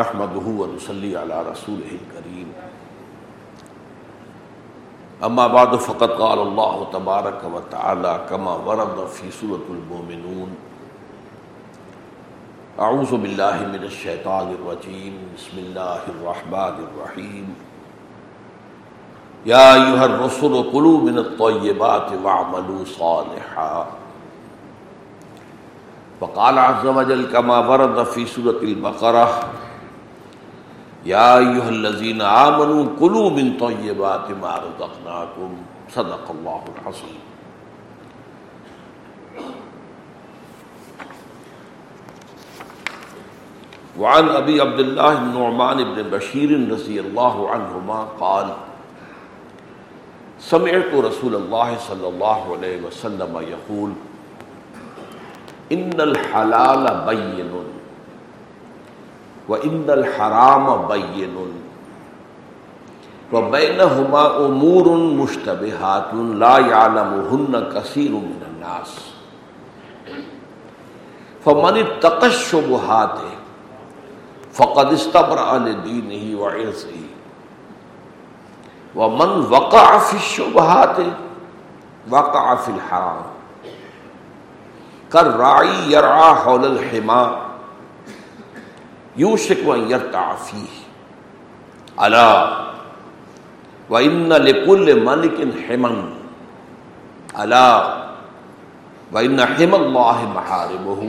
نحمده ونصلي على رسوله الكريم. اما بعد، فقد قال الله تبارك وتعالى كما ورد في سورة المؤمنون. اعوذ بالله من الشيطان الرجيم. بسم الله الرحمن الرحيم. يا ايها الرسل كلوا من الطيبات واعملوا صالحا. وقال عز وجل كما ورد في سورة البقرة یا ایوہ الذین آمنوا کلوا من طیبات ما رزقناکم. صدق اللہ الحسین وعن ابی عبداللہ النعمان بن بشیر رضی اللہ عنہما قال، سمعت رسول اللہ صلی اللہ علیہ وسلم یقول، ان الحلال بین وَإِنَّ الْحَرَامَ بَيِّنٌ وَبَيْنَهُمَا أُمُورٌ مُشْتَبِهَاتٌ لَا يَعْلَمُهُنَّ كَثِيرٌ مِنَ النَّاسِ فَمَنِ اتَّقَى الشُّبُهَاتِ فَقَدْ اسْتَبْرَأَ لِدِينِهِ وَعِرْضِهِ وَمَنْ وَقَعَ فِي الشُّبُهَاتِ وَقَعَ فِي الْحَرَامِ كَالرَّاعِي يَرْعَى حَوْلَ الْحِمَى یوشک و یرتع فیہ۔ الا و ان لکل ملک حمن الا و ان حم اللہ محاربہ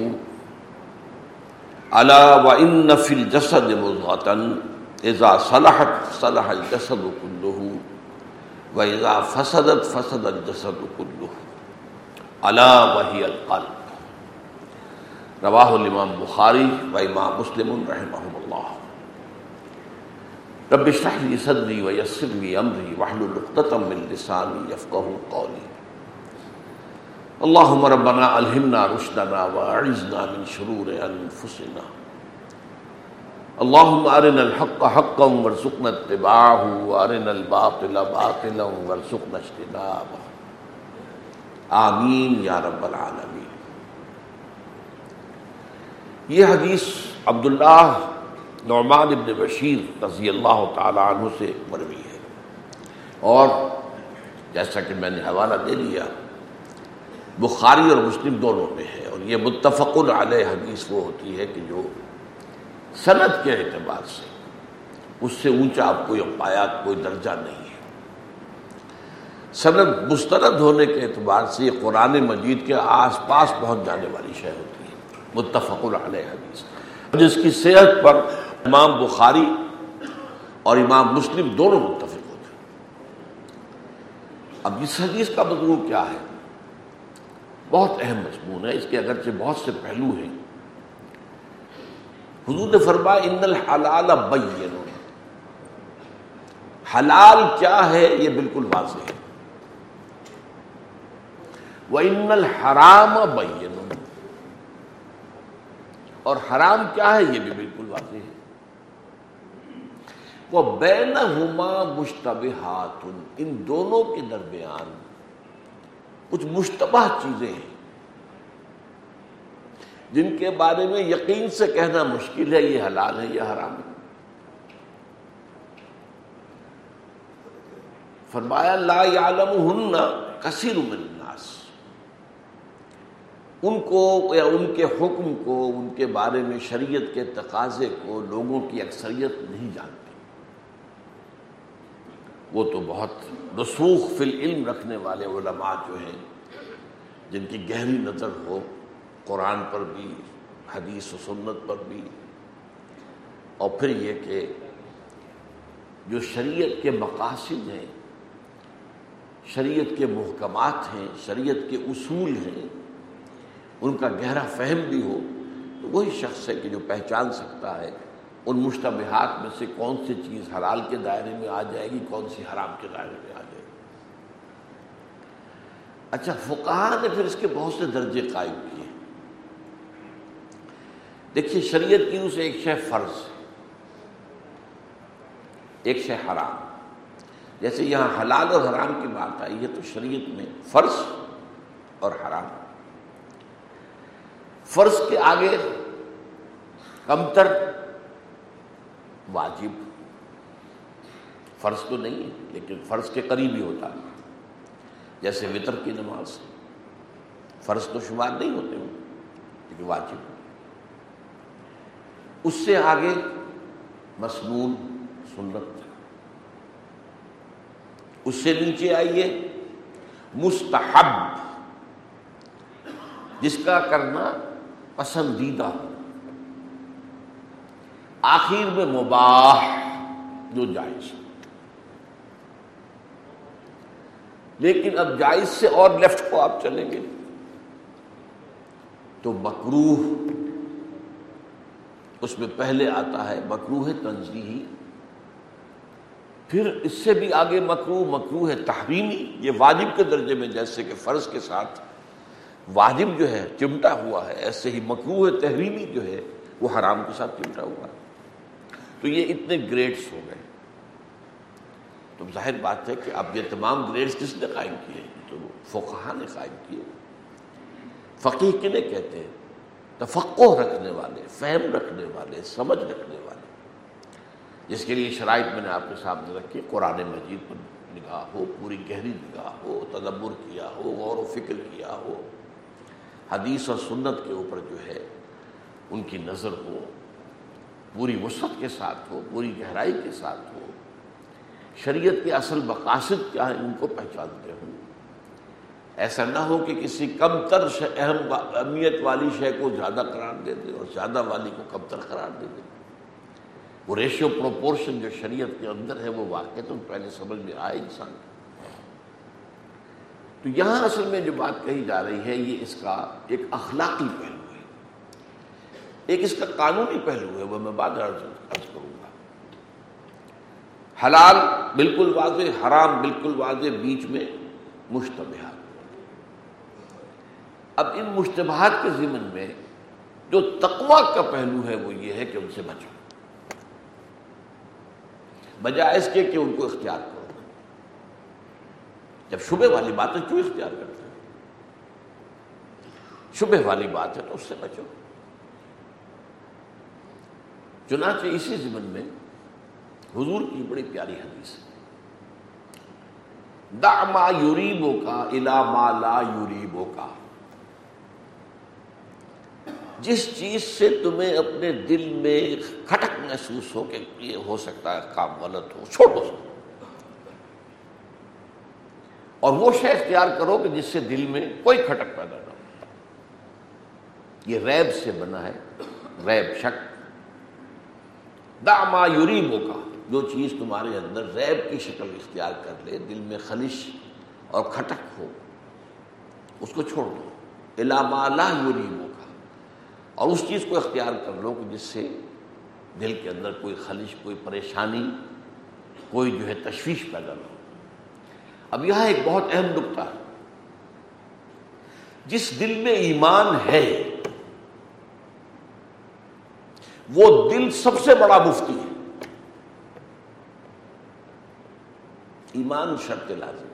الا و ان فی الجسد مضغتا اذا صلحت، صلح الجسد كله۔ واذا فسدت، فسد الجسد كله۔ الا وهي القلب۔ رواہ الامام بخاری و امام مسلم رحمہ اللہ۔ رب اشرح لي صدري ويسر لي امري واحلل عقدة من لساني يفقهوا قولي اللهم ربنا الهمنا رشدنا واعذنا من شرور انفسنا۔ اللهم ارنا الحق حقا وارزقنا اتباعه وارنا الباطل باطلا وارزقنا اجتنابه۔ آمین یا رب العالمین۔ یہ حدیث عبداللہ نعمان ابن بشیر رضی اللہ تعالی عنہ سے مروی ہے۔ اور جیسا کہ میں نے حوالہ دے لیا بخاری اور مسلم دونوں میں ہے۔ اور یہ متفق علیہ حدیث وہ ہوتی ہے کہ جو صنعت کے اعتبار سے اس سے اونچا آپ کوئی پایا کوئی درجہ نہیں ہے۔ صنعت مسترد ہونے کے اعتبار سے یہ قرآن مجید کے آس پاس پہنچ جانے والی شے ہوتی ہے۔ متفق علیہ حدیث۔ جس کی صحت پر امام بخاری اور امام مسلم دونوں متفق ہوتے اب اس حدیث کا مضمون کیا ہے؟ بہت اہم مضمون ہے، اس کے اگرچہ بہت سے پہلو ہیں۔ حضور نے فرمایا، ان الحلال بین حلال کیا ہے؟ یہ بالکل واضح ہے۔ وہ ان الحرام بین اور حرام کیا ہے؟ یہ بھی بالکل واضح ہے۔ وہ بین ہما مشتبہات ان دونوں کے درمیان کچھ مشتبہ چیزیں ہیں۔ جن کے بارے میں یقین سے کہنا مشکل ہے، یہ حلال ہے، یہ حرام ہے۔ فرمایا، لا یعلم ہن کثیر من ان کو یا ان کے حکم کو، ان کے بارے میں شریعت کے تقاضے کو لوگوں کی اکثریت نہیں جانتی وہ تو بہت رسوخ فی العلم رکھنے والے علماء جو ہیں، جن کی گہری نظر ہو قرآن پر بھی، حدیث و سنت پر بھی۔ اور پھر یہ کہ جو شریعت کے مقاصد ہیں، شریعت کے محکمات ہیں، شریعت کے اصول ہیں ان کا گہرا فہم بھی ہو، تو وہی شخص ہے کہ جو پہچان سکتا ہے ان مشتبہات میں سے کون سی چیز حلال کے دائرے میں آ جائے گی، کون سی حرام کے دائرے میں آ جائے گی۔ اچھا فقہ نے پھر اس کے بہت سے درجے قائم کیے۔ دیکھیے، شریعت کی اسے ایک شے فرض ایک شے حرام۔ جیسے یہاں حلال اور حرام کی بات آئی ہے، تو شریعت میں فرض اور حرام۔ فرض کے آگے کمتر واجب۔ فرض تو نہیں ہے، لیکن فرض کے قریب ہی ہوتا ہے۔ جیسے وطر کی نماز۔ فرض تو شمار نہیں ہوتے ہوں لیکن واجب۔ اس سے آگے مصنون سنت۔ اس سے نیچے آئیے، مستحب۔ جس کا کرنا پسندیدہ۔ آخر میں مباح جو جائز لیکن اب جائز سے اور لیفٹ کو آپ چلیں گے۔ تو مکروح اس میں پہلے آتا ہے مکروح تنظیحی پھر اس سے بھی آگے مکرو مکرو ہے تحریمی، یہ واجب کے درجے میں، جیسے کہ فرض کے ساتھ واجب جو ہے، چمٹا ہوا ہے، ایسے ہی مکرو تحریمی جو ہے، وہ حرام کے ساتھ چمٹا ہوا ہے۔ تو یہ اتنے گریڈس ہو گئے۔ تو ظاہر بات ہے کہ اب یہ تمام گریڈس کس نے قائم کیے تو فقہ نے قائم کیے۔ فقیر کنہیں کہتے ہیں؟ تفقع رکھنے والے، فہم رکھنے والے، سمجھ رکھنے والے۔ جس کے لیے شرائط میں نے آپ کے سامنے رکھی، قرآن مجید پر نگاہ ہو، پوری گہری نگاہ ہو، تدبر کیا ہو، غور و فکر کیا ہو۔ حدیث اور سنت کے اوپر جو ہے، ان کی نظر ہو، پوری وسعت کے ساتھ ہو، پوری گہرائی کے ساتھ ہو، شریعت کے اصل مقاصد کیا ہیں، ان کو پہچانتے ہوں۔ ایسا نہ ہو کہ کسی کم تر اہم اہمیت والی شے کو زیادہ قرار دے دے اور زیادہ والی کو کم تر قرار دے دے۔ وہ ریشیو پروپورشن جو شریعت کے اندر ہے، وہ واقع تو پہلے سمجھ میں آئے انسان کو تو یہاں اصل میں جو بات کہی جا رہی ہے، یہ اس کا ایک اخلاقی پہلو ہے۔ ایک اس کا قانونی پہلو ہے، وہ میں بعد عرض کروں گا۔ حلال بالکل واضح، حرام بالکل واضح، بیچ میں مشتبہات۔ اب ان مشتبہات کے ضمن میں جو تقوی کا پہلو ہے، وہ یہ ہے کہ ان سے بچو۔ بجائے اس کے کہ ان کو اختیار کرو۔ جب شبہ والی بات ہے کیوں اختیار کرتے ہیں؟ شبہ والی بات ہے تو اس سے بچو۔ چنانچہ اسی زمن میں حضور کی بڑی پیاری حدیث ہے۔ دا ما یوریبو کا الا ما لا یوریبو کا جس چیز سے تمہیں اپنے دل میں کھٹک محسوس ہو کہ یہ ہو سکتا ہے کام غلط ہو چھوڑ دو اور وہ شے اختیار کرو کہ جس سے دل میں کوئی کھٹک پیدا نہ ہو۔ یہ ریب سے بنا ہے، ریب شک۔ داما یوریبو کا جو چیز تمہارے اندر ریب کی شکل اختیار کر لے، دل میں خلش اور کھٹک ہو، اس کو چھوڑ دو۔ علامہ لا یوریبو اور اس چیز کو اختیار کر لو کہ جس سے دل کے اندر کوئی خلش، کوئی پریشانی، کوئی جو ہے تشویش پیدا نہ ہو۔ اب یہاں ایک بہت اہم نقطہ ہے۔ جس دل میں ایمان ہے، وہ دل سب سے بڑا مفتی ہے۔ ایمان شرط لازم ہے۔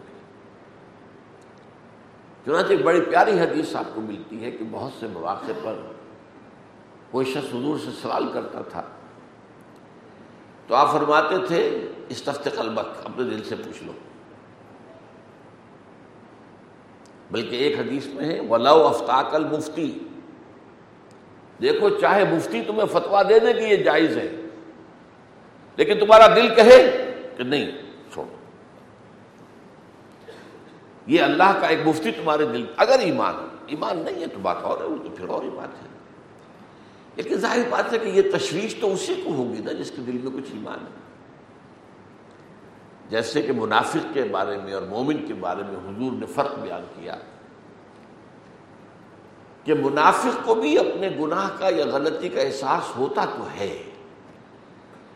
چنانچہ ایک بڑی پیاری حدیث آپ کو ملتی ہے کہ بہت سے مواقع پر کوئی شخص حضور سے سوال کرتا تھا۔ تو آپ فرماتے تھے اس تفت قلبک اپنے دل سے پوچھ لو۔ بلکہ ایک حدیث میں ہے ولاؤ افطاق المفتی دیکھو، چاہے مفتی تمہیں فتوا دے دے کہ یہ جائز ہے، لیکن تمہارا دل کہے کہ نہیں، چھوڑو۔ یہ اللہ کا ایک مفتی تمہارے دل، اگر ایمان ایمان نہیں ہے تو بات اور ہے، وہ تو پھر اور ہی بات ہے۔ لیکن ظاہر بات ہے کہ یہ تشویش تو اسی کو ہوگی نا جس کے دل میں کچھ ایمان ہے۔ جیسے کہ منافق کے بارے میں اور مومن کے بارے میں حضور نے فرق بیان کیا کہ منافق کو بھی اپنے گناہ کا یا غلطی کا احساس ہوتا تو ہے،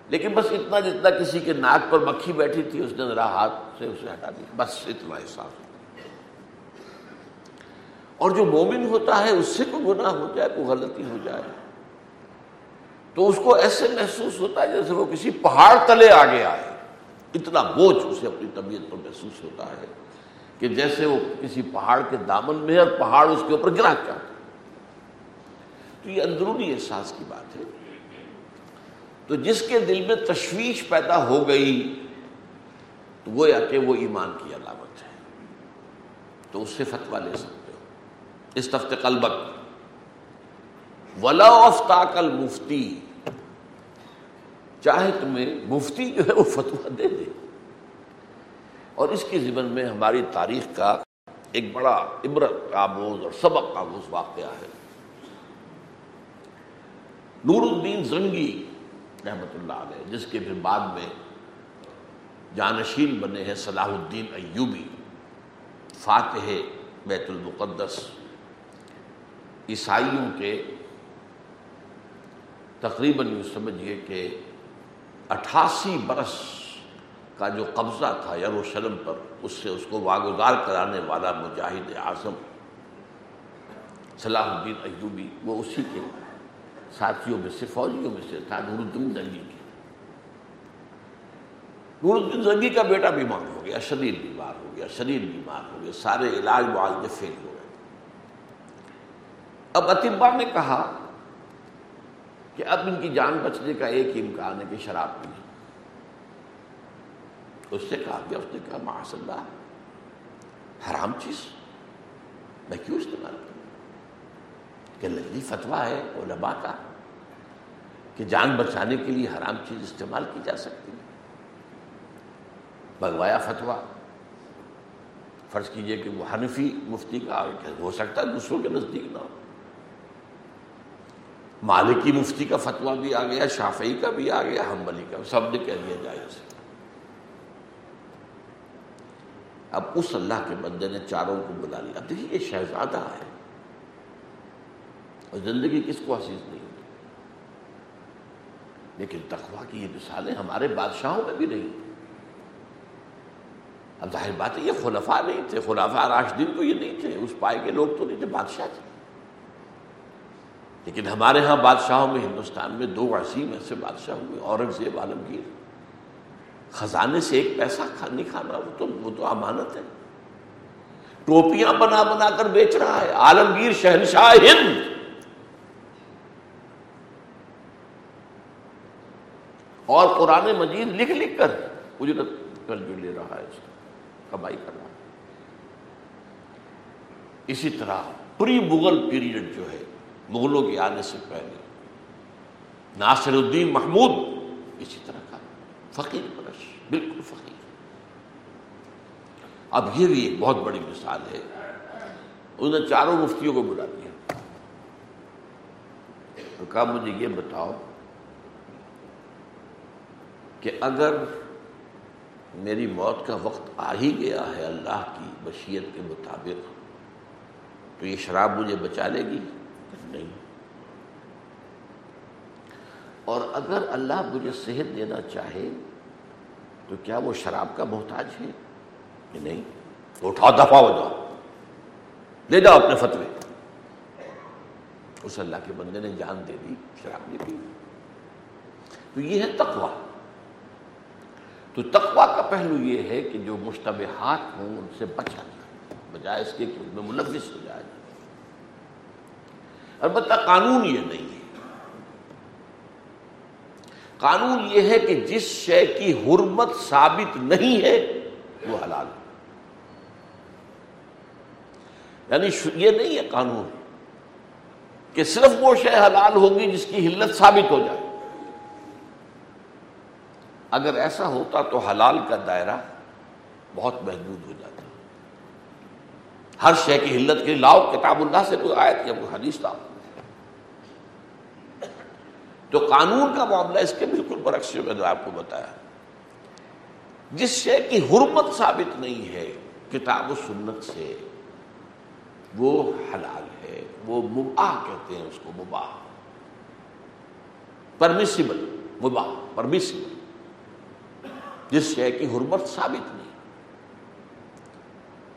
لیکن بس اتنا جتنا کسی کے ناک پر مکھی بیٹھی تھی، اس نے ذرا ہاتھ سے اسے ہٹا دیا، بس اتنا احساس ہوتا اور جو مومن ہوتا ہے، اس سے کوئی گناہ ہو جائے، کوئی غلطی ہو جائے۔ تو اس کو ایسے محسوس ہوتا ہے جیسے وہ کسی پہاڑ تلے آگے آئے۔ اتنا بوجھ اسے اپنی طبیعت پر محسوس ہوتا ہے کہ جیسے وہ کسی پہاڑ کے دامن میں اور پہاڑ اس کے اوپر گرا چاہتا تو یہ اندرونی احساس کی بات ہے۔ تو جس کے دل میں تشویش پیدا ہو گئی، تو وہ یا کہ وہ ایمان کی علامت ہے۔ تو اس سے فتوا لے سکتے ہو۔ اس تفت قلبک۔ ولا افطاقل مفتی چاہے تمہیں مفتی جو ہے وہ فتوا دے دے۔ اور اس کی ضمن میں ہماری تاریخ کا ایک بڑا عبرت، آموز اور سبق آموز واقعہ ہے۔ نور الدین زنگی رحمت اللہ علیہ، جس کے پھر بعد میں جانشین بنے ہیں صلاح الدین ایوبی، فاتح بیت المقدس، عیسائیوں کے تقریباً یوں سمجھیے کہ اٹھاسی برس کا جو قبضہ تھا یروشلم پر، اس سے اس کو واگزار کرانے والا مجاہد اعظم صلاح الدین ایوبی، وہ اسی کے ساتھیوں میں سے، فوجیوں میں سے تھا، نور الدین زنگی کی نور الدین زنگی کا بیٹا بیمار ہو گیا، شدید بیمار ہو گیا، شدید بیمار ہو گیا، سارے علاج معالجے فیل ہو گئے۔ اب اطبا نے کہا کہ اب ان کی جان بچنے کا ایک ہی امکان ہے کہ شراب پی اس سے کہا گیا، اس نے کہا معاذ اللہ، حرام چیز، میں کیوں استعمال کروں؟ کہ لگی فتوا ہے علماء کا کہ جان بچانے کے لیے حرام چیز استعمال کی جا سکتی ہے۔ بگوایا فتوا فرض کیجیے کہ وہ حنفی مفتی کا ہو سکتا ہے دوسروں کے نزدیک نہ ہو۔ مالکی مفتی کا فتوا بھی آ گیا، شافعی کا بھی آ گیا ہمبلی کا، سب نے کہہ دیا جائے اسے اب اس اللہ کے بندے نے چاروں کو بلا لیا۔ دیکھیے یہ شہزادہ ہے۔ اور زندگی کس کو حسیز نہیں ہوتی؟ لیکن تخوا کی یہ مثالیں ہمارے بادشاہوں میں بھی نہیں اب ظاہر بات ہے یہ خلفاء نہیں تھے خلافہ راشدین تو یہ نہیں تھے، اس پائے کے لوگ تو نہیں تھے، بادشاہ تھے۔ لیکن ہمارے ہاں بادشاہوں میں ہندوستان میں دو عظیم ایسے بادشاہ ہوئے، اورنگزیب عالمگیر۔ خزانے سے ایک پیسہ نہیں کھانا، وہ تو وہ تو امانت ہے۔ ٹوپیاں بنا بنا کر بیچ رہا ہے۔ عالمگیر شہنشاہ ہند۔ اور قرآن مجید لکھ لکھ کر اجرت کر جو لے رہا ہے، اس کا کمائی کر رہا ہے۔ اسی طرح پری مغل پیریڈ جو ہے مغلوں کے آنے سے پہلے ناصر الدین محمود اسی طرح کا فقیر پرش بالکل فقیر۔ اب یہ بھی ایک بہت بڑی مثال ہے۔ انہوں نے چاروں مفتیوں کو بلا دیا۔ تو کہا، مجھے یہ بتاؤ کہ اگر میری موت کا وقت آ ہی گیا ہے اللہ کی بشیت کے مطابق، تو یہ شراب مجھے بچا لے گی؟ نہیں۔ اور اگر اللہ مجھے صحت دینا چاہے، تو کیا وہ شراب کا محتاج ہے؟ کہ نہیں۔ تو اٹھاؤ دفاع ہو جاؤ۔ لے جاؤ اپنے فتوے۔ اس اللہ کے بندے نے جان دے دی، شراب نہیں پی۔ تو یہ ہے تقوا تو تقوا کا پہلو یہ ہے کہ جو مشتبہات ہوں، ان سے بچا جائے۔ بجائے اس کے کہ ان میں ملوث ہو جائے۔ البتہ قانون یہ نہیں ہے۔ قانون یہ ہے کہ جس شے کی حرمت ثابت نہیں ہے، وہ حلال یعنی یہ نہیں ہے قانون کہ صرف وہ شے حلال ہوگی جس کی حلت ثابت ہو جائے۔ اگر ایسا ہوتا تو حلال کا دائرہ بہت محدود ہو جاتا۔ ہر شے کی حلت کے لاؤ، کتاب اللہ سے کوئی آیت یا کوئی حدیث لاؤ۔ تو قانون کا معاملہ اس کے بالکل برعکس جو میں نے آپ کو بتایا۔ جس شے کی حرمت ثابت نہیں ہے، کتاب و سنت سے، وہ حلال ہے، وہ مباح کہتے ہیں اس کو، مباح۔ پرمیسیبل مباح پرمیسیبل جس شے کی حرمت ثابت نہیں۔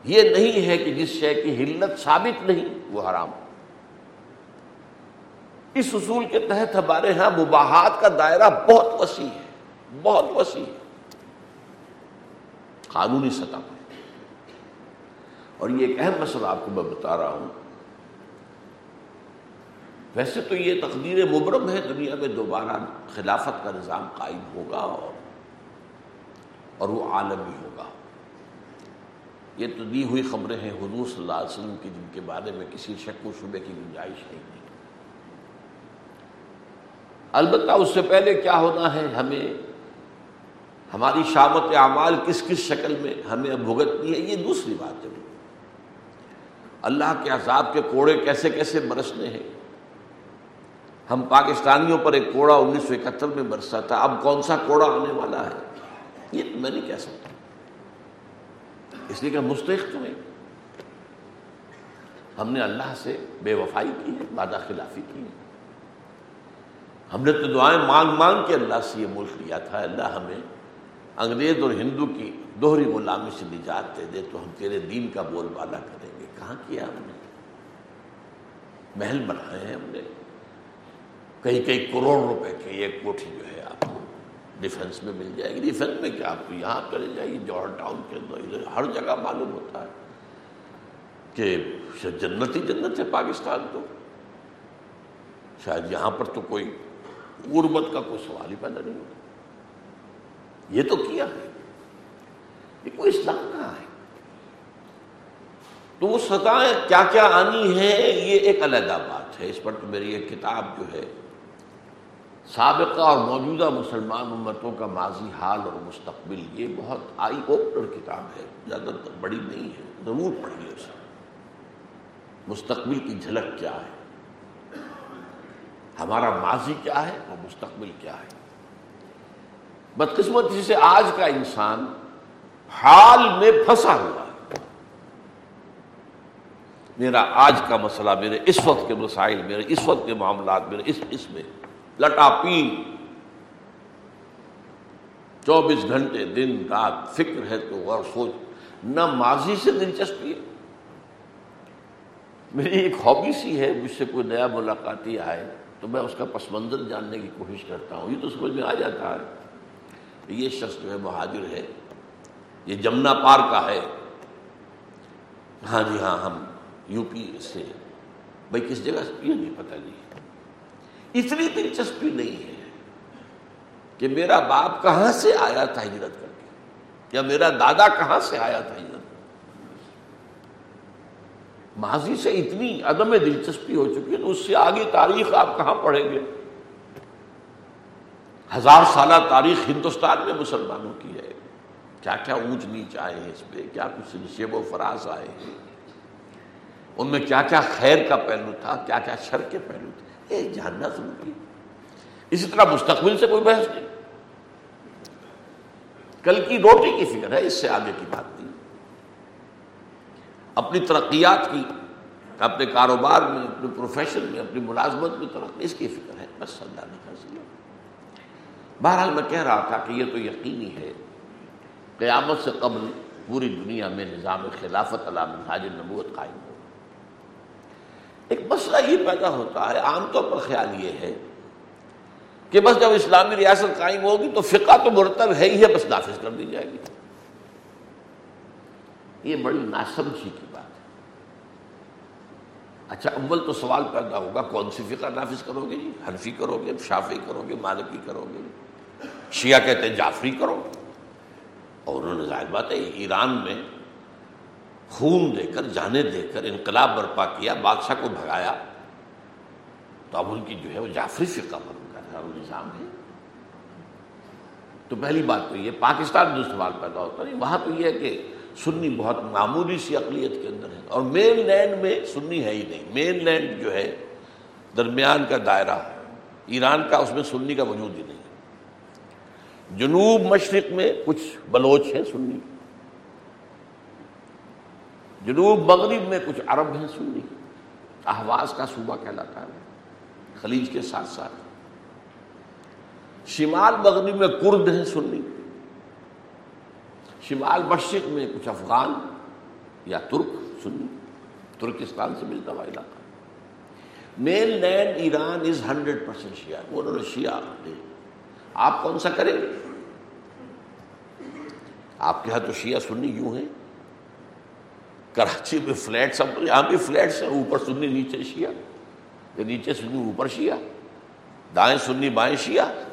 یہ نہیں ہے کہ جس شے کی حلت ثابت نہیں، وہ حرام۔ اس اصول کے تحت ہمارے ہاں مباحات کا دائرہ بہت وسیع ہے، بہت وسیع ہے۔ قانونی سطح پر۔ اور یہ ایک اہم مسئلہ آپ کو میں بتا رہا ہوں۔ ویسے تو یہ تقدیر مبرم ہے، دنیا میں دوبارہ خلافت کا نظام قائم ہوگا اور اور وہ عالمی ہوگا۔ یہ تو دی ہوئی خبریں ہیں حضور صلی اللہ علیہ وسلم کی، جن کے بارے میں کسی شک و شبے کی گنجائش نہیں۔ البتہ اس سے پہلے کیا ہونا ہے؟ ہمیں ہماری شامت اعمال کس کس شکل میں ہمیں بھگتنی ہے؟ یہ دوسری بات ہے۔ اللہ کے عذاب کے کوڑے کیسے کیسے برسنے ہیں؟ ہم پاکستانیوں پر ایک کوڑا انیس سو اکہتر میں برسا تھا۔ اب کون سا کوڑا آنے والا ہے؟ یہ میں نہیں کہہ سکتا۔ اس لیے کہ مستحق تو ہے ہم نے اللہ سے بے وفائی کی ہے وعدہ خلافی کی ہے۔ ہم نے تو دعائیں مانگ مانگ کے اللہ سے یہ ملک لیا تھا، اللہ ہمیں انگریز اور ہندو کی دوہری غلامی سے نجات دے دے، تو ہم تیرے دین کا بول بالا کریں گے۔ کہاں کیا ہم نے؟ محل بنائے ہیں ہم نے۔ کئی کئی کروڑ روپے کی ایک کوٹھی جو ہے آپ کو ڈیفینس میں مل جائے گی۔ ڈیفینس میں کیا آپ کو یہاں چلے جائے گی؟ جوہر ٹاؤن کے اندر ہر جگہ معلوم ہوتا ہے کہ جنت ہی جنت ہے پاکستان تو۔ شاید یہاں پر تو کوئی غربت کا کوئی سوال ہی پیدا نہیں ہوتا۔ یہ تو کیا ہے؟ یہ کوئی اسلام کہاں ہے؟ تو وہ سطح کیا کیا آنی ہے یہ ایک علیحدہ بات ہے۔ اس پر تو میری ایک کتاب جو ہے، سابقہ اور موجودہ مسلمان امتوں کا ماضی حال اور مستقبل، یہ بہت آئی اوپنر کتاب ہے۔ زیادہ تر بڑی نہیں ہے، ضرور پڑھیے اسے۔ مستقبل کی جھلک کیا ہے؟ ہمارا ماضی کیا ہے؟ اور مستقبل کیا ہے؟ بدقسمتی سے آج کا انسان حال میں پھنسا ہوا ہے۔ میرا آج کا مسئلہ میرے اس وقت کے مسائل، میرے اس وقت کے معاملات، میرے اس اس میں لٹا پین۔ چوبیس گھنٹے دن رات فکر ہے تو غور سوچ۔ نہ ماضی سے دلچسپی ہے۔ میری ایک ہابی سی ہے، مجھ سے کوئی نیا ملاقاتی آئے۔ تو میں اس کا پس منظر جاننے کی کوشش کرتا ہوں۔ یہ تو سمجھ میں آ جاتا ہے یہ شخص جو ہے مہاجر ہے۔ یہ جمنا پار کا ہے۔ ہاں جی ہاں ہم یو پی سے۔ بھائی کس جگہ سے؟ یہ نہیں پتہ جی۔ اتنی دلچسپی نہیں ہے کہ میرا باپ کہاں سے آیا تھا ہجرت کر کے؟ یا میرا دادا کہاں سے آیا تھا ہجرت ماضی سے اتنی عدم دلچسپی ہو چکی ہے تو اس سے آگے تاریخ آپ کہاں پڑھیں گے؟ ہزار سالہ تاریخ ہندوستان میں مسلمانوں کی ہے۔ کیا کیا اونچ نیچ آئے ہیں اس پہ کیا کچھ نشیب و فراز آئے ہیں؟ ان میں کیا کیا خیر کا پہلو تھا؟ کیا کیا شر کے پہلو تھے؟ یہ جاننا ضروری اسی طرح مستقبل سے کوئی بحث نہیں۔ کل کی روٹی کی فکر ہے، اس سے آگے کی بات اپنی ترقیات کی، اپنے کاروبار میں، اپنے پروفیشن میں، اپنی ملازمت میں ترقی، اس کی فکر ہے، بس اللہ نے فیصلہ بہرحال میں کہہ رہا تھا کہ یہ تو یقینی ہے قیامت سے قبل پوری دنیا میں نظام خلافت علام حاجر نبوت قائم ہو۔ ایک مسئلہ یہ پیدا ہوتا ہے، عام طور پر خیال یہ ہے کہ بس جب اسلامی ریاست قائم ہوگی تو فقہ تو مرتب ہے ہی ہے، بس نافذ کر دی جائے گی۔ یہ بڑی ناسمجھی کی بات ہے۔ اچھا اول تو سوال پیدا ہوگا، کون سی فقہ نافذ کرو گے؟ جی حنفی کرو گے شافی کرو گے، مالکی کرو گے۔ شیعہ کہتے ہیں جعفری کرو۔ اور انہوں نے ظاہر بات ہے، ایران میں خون دے کر، جانے دے کر، انقلاب برپا کیا، بادشاہ کو بھگایا۔ تو اب ان کی جو ہے وہ جعفری فقہ بن کا نظام ہے۔ تو پہلی بات تو یہ، پاکستان جو سوال پیدا ہوتا نہیں وہاں تو یہ ہے کہ سنی بہت معمولی سی اقلیت کے اندر ہے۔ اور مین لینڈ میں سنی ہے ہی نہیں۔ مین لینڈ جو ہے، درمیان کا دائرہ ایران کا، اس میں سنی کا وجود ہی نہیں جنوب مشرق میں کچھ بلوچ ہیں سنی۔ جنوب مغرب میں کچھ عرب ہیں سنی۔ احواز کا صوبہ کہلاتا ہے۔ خلیج کے ساتھ ساتھ۔ شمال مغرب میں کرد ہیں سنی۔ شمال مشرق میں کچھ افغان یا ترک، سنی، ترکستان سے ملتا ہوا علاقہ۔ Mainland Iran is hundred percent شیعہ وہ انہوں نے شیعہ آپ کون سا کریں؟ گے آپ کے یہاں تو شیعہ سنی یوں ہیں۔ کراچی میں فلیٹ سب یہاں بھی فلیٹس ہیں، اوپر سنی، نیچے شیعہ۔ نیچے سنی، اوپر شیعہ۔ دائیں سنی، بائیں شیعہ۔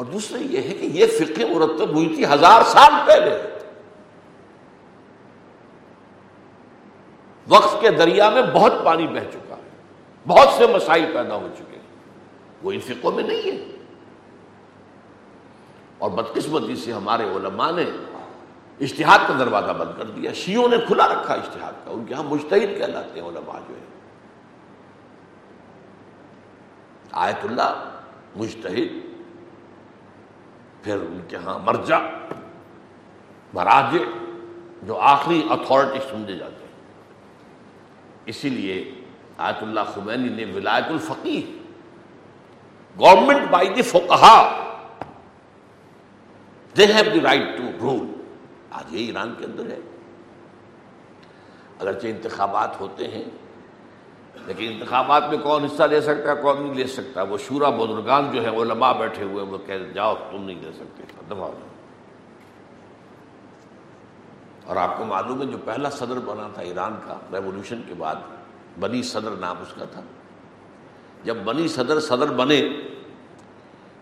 اور دوسرا یہ ہے کہ یہ فقہ مرتب ہوئی تھی ہزار سال پہلے۔ وقت کے دریا میں بہت پانی بہ چکا ہے۔ بہت سے مسائل پیدا ہو چکے ہیں۔ وہ ان فقوں میں نہیں ہے۔ اور بدقسمتی سے ہمارے علماء نے اشتہاد کا دروازہ بند کر دیا۔ شیوں نے کھلا رکھا اشتہاد کا۔ ان کے ہاں مشتحد کہلاتے ہیں علماء جو ہے آیت اللہ مشتحد پھر ان کے ہاں مرجع مراج جو آخری اتھارٹی سمجھے جاتے ہیں۔ اسی لیے آیت اللہ خمینی نے ولایت الفقی government by the فوکہ they have the right to rule آج یہ ایران کے اندر ہے۔ اگرچہ انتخابات ہوتے ہیں لیکن انتخابات میں کون حصہ لے سکتا ہے، کون نہیں لے سکتا؟ وہ شورا بزرگان جو ہے علماء بیٹھے ہوئے، وہ کہ جاؤ، تم نہیں لے سکتے۔ دفاع اور آپ کو معلوم ہے، جو پہلا صدر بنا تھا ایران کا ریولوشن کے بعد، بنی صدر نام اس کا تھا۔ جب بنی صدر صدر بنے،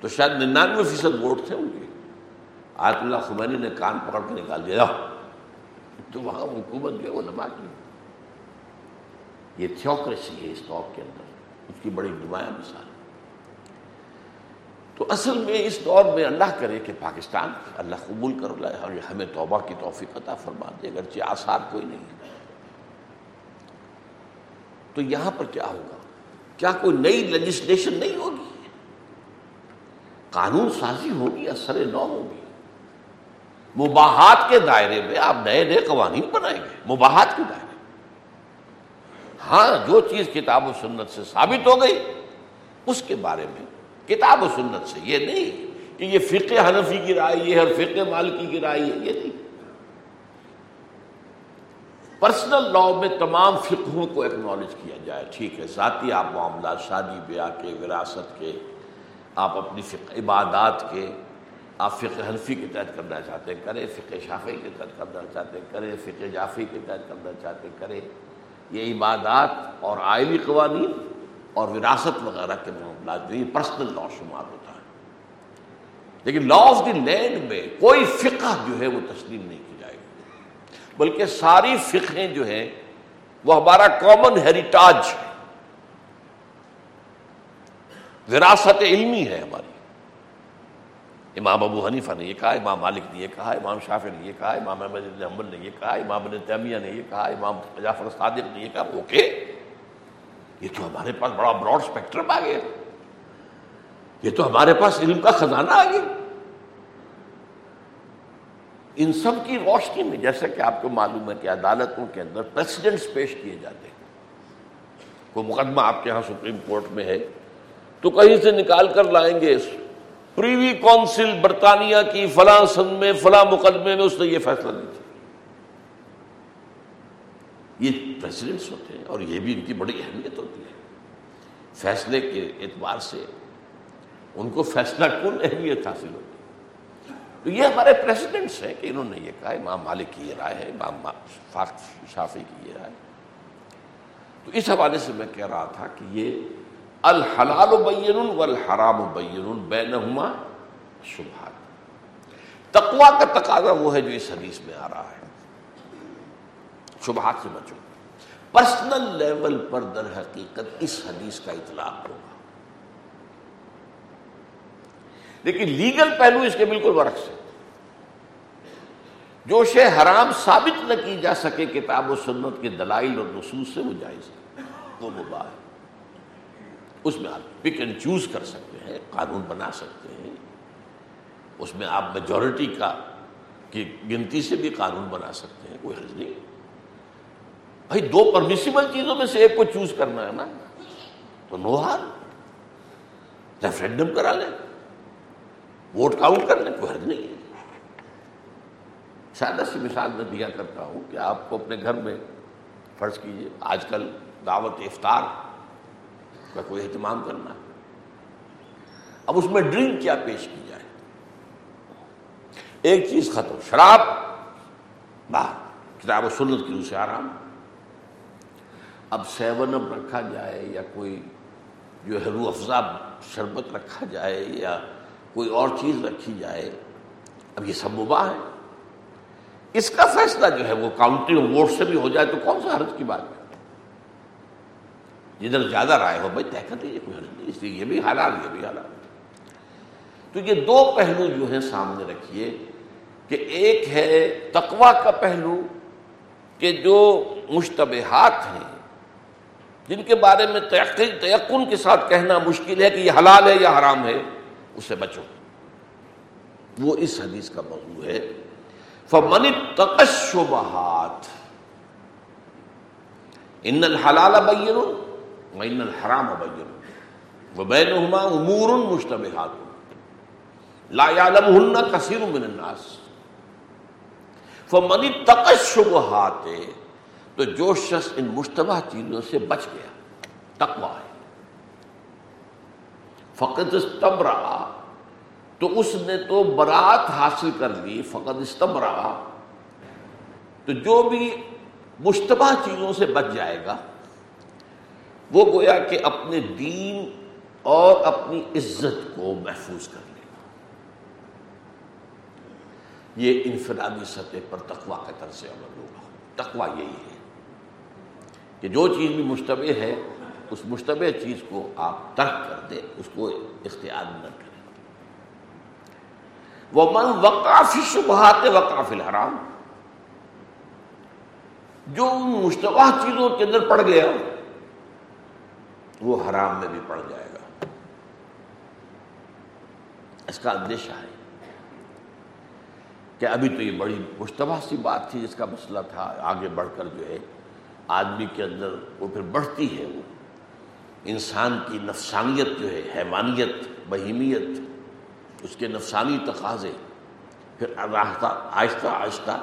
تو شاید ننانوے فیصد ووٹ تھے ان کے۔ آیت اللہ خمینی نے کان پکڑ کے نکال دیا تو وہاں حکومت جو علماء کی۔ یہ تھیوکریسی ہے اس دور کے اندر۔ اس کی بڑی نمایاں مثال تو اصل میں اس دور میں اللہ کرے کہ پاکستان اللہ قبول کر لائے اور ہمیں توبہ کی توفیق عطا فرما دے اگرچہ آثار کوئی نہیں تو یہاں پر کیا ہوگا؟ کیا کوئی نئی لیجسلیشن نہیں ہوگی؟ قانون سازی ہوگی، اثر نو ہوگی۔ مباحات کے دائرے میں آپ نئے نئے قوانین بنائیں گے۔ مباحات کے دائرے ہاں جو چیز کتاب و سنت سے ثابت ہو گئی، اس کے بارے میں، کتاب و سنت سے، یہ نہیں کہ یہ فقہ حنفی کی رائے، یہ ہے فقہ مالکی کی رائے ہے یہ نہیں۔ پرسنل لا میں تمام فقہوں کو ایکنالج کیا جائے، ٹھیک ہے، ذاتی آپ معاملات، شادی بیاہ کے، وراثت کے، آپ اپنی فقہ عبادات کے، آپ فقہ حنفی کے تحت کرنا چاہتے ہیں، کریں، فقہ شافی کے تحت کرنا چاہتے ہیں، کریں، فقہ جعفی کے تحت کرنا چاہتے ہیں، کریں۔ یہ عبادات اور آئلی قوانین اور وراثت وغیرہ کے معاملات جو یہ پرسنل لا شمار ہوتا ہے۔ لیکن لا آف دی لینڈ میں کوئی فقہ جو ہے وہ تسلیم نہیں کی جائے گی۔ بلکہ ساری فقہیں جو ہیں، وہ ہمارا کامن ہیریٹاج ہے۔ وراثت علمی ہے ہماری۔ امام ابو حنیفہ نے یہ کہا، امام مالک نے یہ کہا، امام شافر نے یہ کہا، امام احمد حمل نے یہ کہا، امام ابن تیمیہ نے یہ کہا، امام جعفر صادق نے یہ کہا، اوکے۔ یہ تو ہمارے پاس بڑا براڈ اسپیکٹرم آ گیا یہ تو ہمارے پاس علم کا خزانہ آ گیا ان سب کی روشنی میں، جیسا کہ آپ کو معلوم ہے کہ عدالتوں کے اندر پریسیڈنٹس پیش کیے جاتے ہیں۔ کوئی مقدمہ آپ کے یہاں سپریم کورٹ میں ہے تو کہیں سے نکال کر لائیں گے پریوی کونسل برطانیہ کی فلاں سن میں، فلاں مقدمے میں اس نے یہ فیصلہ لیا یہ پریسیڈنٹس ہوتے ہیں اور یہ بھی ان کی بڑی اہمیت ہوتی ہے۔ فیصلے کے اعتبار سے ان کو فیصلہ کن اہمیت حاصل ہوتی ہے؟ تو یہ ہمارے پریسیڈنٹس ہیں کہ انہوں نے یہ کہا، امام مالک کی یہ رائے ہے، امام شافی کی یہ رائے تو اس حوالے سے میں کہہ رہا تھا کہ یہ الحلال بین والحرام بین بینہما شبہات تقوا کا تقاضا وہ ہے جو اس حدیث میں آ رہا ہے۔ شبہات سے بچو۔ پرسنل لیول پر در حقیقت اس حدیث کا اطلاق ہوگا۔ لیکن لیگل پہلو اس کے بالکل برعکس ہے۔ جو شے حرام ثابت نہ کی جا سکے کتاب و سنت کے دلائل اور نصوص سے وہ جائز ہے۔ وہ مباح ہے۔ اس میں آپ پک اینڈ چوز کر سکتے ہیں، قانون بنا سکتے ہیں۔ اس میں آپ میجورٹی کا، کی گنتی سے بھی قانون بنا سکتے ہیں، کوئی حرض نہیں۔ بھائی، دو پرمیسیبل چیزوں میں سے ایک کو چوز کرنا ہے نا۔ تو نو ہار ریفرینڈم کرا لیں۔ ووٹ کاؤنٹ کر لیں، کوئی حرض نہیں۔ ہے سادہ سی مثال میں دیا کرتا ہوں کہ آپ کو اپنے گھر میں فرض کیجیے آج کل دعوت افطار کا کوئی اہتمام کرنا ہے۔ اب اس میں ڈرنک کیا پیش کی جائے؟ ایک چیز ختم، شراب۔ باہر کتاب و سنت کی روح سے آرام۔ اب سیون اپ رکھا جائے یا کوئی جو ہے روح افزا شربت رکھا جائے یا کوئی اور چیز رکھی جائے، اب یہ سب مباح ہے اس کا فیصلہ جو ہے وہ کاؤنٹنگ ووٹ سے بھی ہو جائے تو کون سا حرج کی بات ہے؟ جدھر زیادہ رائے ہو، بھائی طے کر کوئی حرج نہیں، اس لیے یہ بھی حالات یہ بھی حالات تو یہ دو پہلو جو ہیں سامنے رکھیے کہ ایک ہے تقوا کا پہلو کہ جو مشتبہات ہیں، جن کے بارے میں تیقن کے ساتھ کہنا مشکل ہے کہ یہ حلال ہے یا حرام ہے، اس سے بچو۔ وہ اس حدیث کا موضوع ہے۔ فمن تقشبہات ان الحلال بین و ان الحرام بین وہ بینہما امور مشتبہات لا يعلمهن كثير من الناس فمن تقشبہات تو جو شخص ان مشتبہ چیزوں سے بچ گیا، تقوی ہے۔ فقط استبرا تو اس نے تو برات حاصل کر لی فقط استبرا تو جو بھی مشتبہ چیزوں سے بچ جائے گا وہ گویا کہ اپنے دین اور اپنی عزت کو محفوظ کر لے۔ گا یہ انفرادی سطح پر تقوا کا طرز عمل ہوگا۔ تقوا یہی ہے کہ جو چیز بھی مشتبہ ہے، اس مشتبہ چیز کو آپ ترک کر دیں، اس کو اختیار نہ کریں۔ وہ من وقافی شبہات وقاف الحرام۔ جو مشتبہ چیزوں کے اندر پڑ گیا وہ حرام میں بھی پڑ جائے گا۔ اس کا اندیشہ ہے کہ ابھی تو یہ بڑی مشتبہ سی بات تھی جس کا مسئلہ تھا۔ آگے بڑھ کر جو ہے، آدمی کے اندر وہ پھر بڑھتی ہے وہ۔ انسان کی نفسانیت جو ہے، حیوانیت، بہیمیت، اس کے نفسانی تقاضے، پھر آہستہ آہستہ آہستہ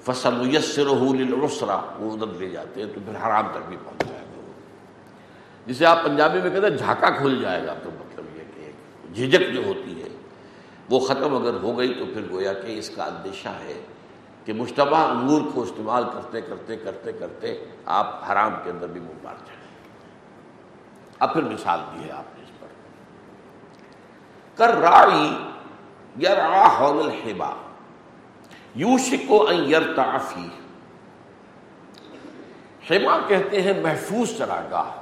فصل میسر للعسرا وہ ادھر لے جاتے ہیں تو پھر حرام تک بھی پہنچ جائے۔ جسے آپ پنجابی میں کہتے ہیں جھاکا کھل جائے گا تو مطلب یہ کہ ایک جھجک جو ہوتی ہے، وہ ختم اگر ہو گئی تو پھر گویا کہ اس کا اندیشہ ہے کہ مشتبہ امور کو استعمال کرتے کرتے کرتے کرتے آپ حرام کے اندر بھی منہ مار جائیں۔ اب پھر مثال دی ہے آپ نے اس پر۔ کر راڑی یر حول الحبا، یوشکو ان یرتعفی حما کہتے ہیں محفوظ چراگاہ۔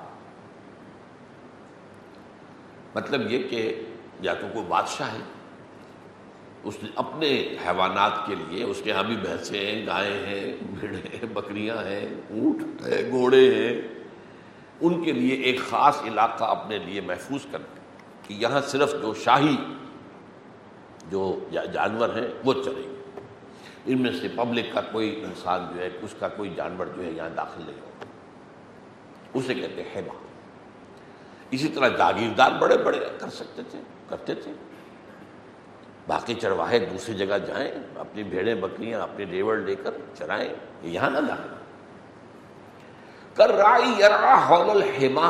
مطلب یہ کہ یا تو کوئی بادشاہ ہے، اس نے اپنے حیوانات کے لیے، اس کے یہاں بھی بھینسیں ہیں، گائے ہیں، بھیڑیں ہیں، بکریاں ہیں، اونٹ ہے گھوڑے ہیں۔ ان کے لیے ایک خاص علاقہ اپنے لیے محفوظ کر کہ یہاں صرف جو شاہی، جو جانور ہیں، وہ چلیں گے ان میں سے پبلک کا کوئی انسان جو ہے، اس کا کوئی جانور جو ہے یہاں داخل نہیں ہوگا اسے کہتے ہیں ہیبا اسی طرح جاگیردار بڑے بڑے کر سکتے تھے، کرتے تھے۔ باقی چرواہے دوسری جگہ جائیں، اپنی بھیڑیں، بکریاں، اپنے ریوڑ لے کر چرائیں یہاں نہ داخل کر رائی یرا حول الحما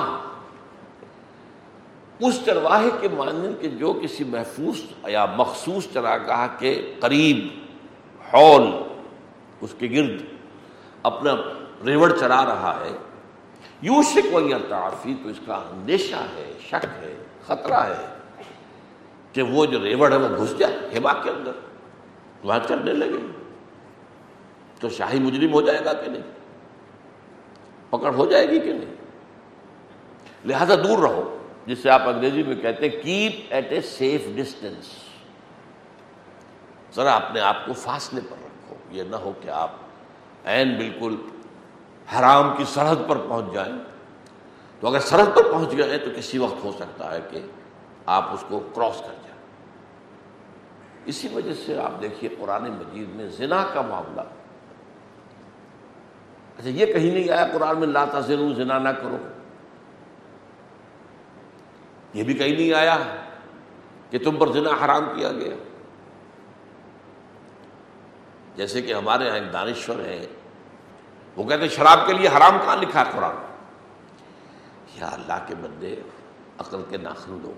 اس چرواہے کے مانند کہ جو کسی محفوظ یا مخصوص چراگاہ کے قریب ہال اس کے گرد اپنا ریوڑ چرا رہا ہے یوں شک و تعافی تو اس کا اندیشہ ہے، شک ہے، خطرہ ہے کہ وہ جو ریوڑ ہے وہ گھس جائے ہیبا کے اندر۔ وہاں چلنے لگے۔ تو شاہی مجرم ہو جائے گا کہ نہیں؟ پکڑ ہو جائے گی کہ نہیں؟ لہذا دور رہو، جس سے آپ انگریزی میں کہتے ہیں keep at a safe distance ذرا اپنے آپ کو فاصلے پر رکھو۔ یہ نہ ہو کہ آپ عین بالکل حرام کی سرحد پر پہنچ جائیں۔ تو اگر سرحد پر پہنچ گئے تو کسی وقت ہو سکتا ہے کہ آپ اس کو کراس کر جائیں؟ اسی وجہ سے آپ دیکھیے قرآن مجید میں زنا کا معاملہ۔ اچھا یہ کہیں نہیں آیا قرآن میں لاتا زنو زنا نہ کرو۔ یہ بھی کہیں نہیں آیا کہ تم پر زنا حرام کیا گیا۔ جیسے کہ ہمارے یہاں ایک دانشور ہیں وہ کہتے ہیں شراب کے لیے حرام کہاں لکھا ہے قرآن؟ یا اللہ کے بندے، عقل کے ناخن دو۔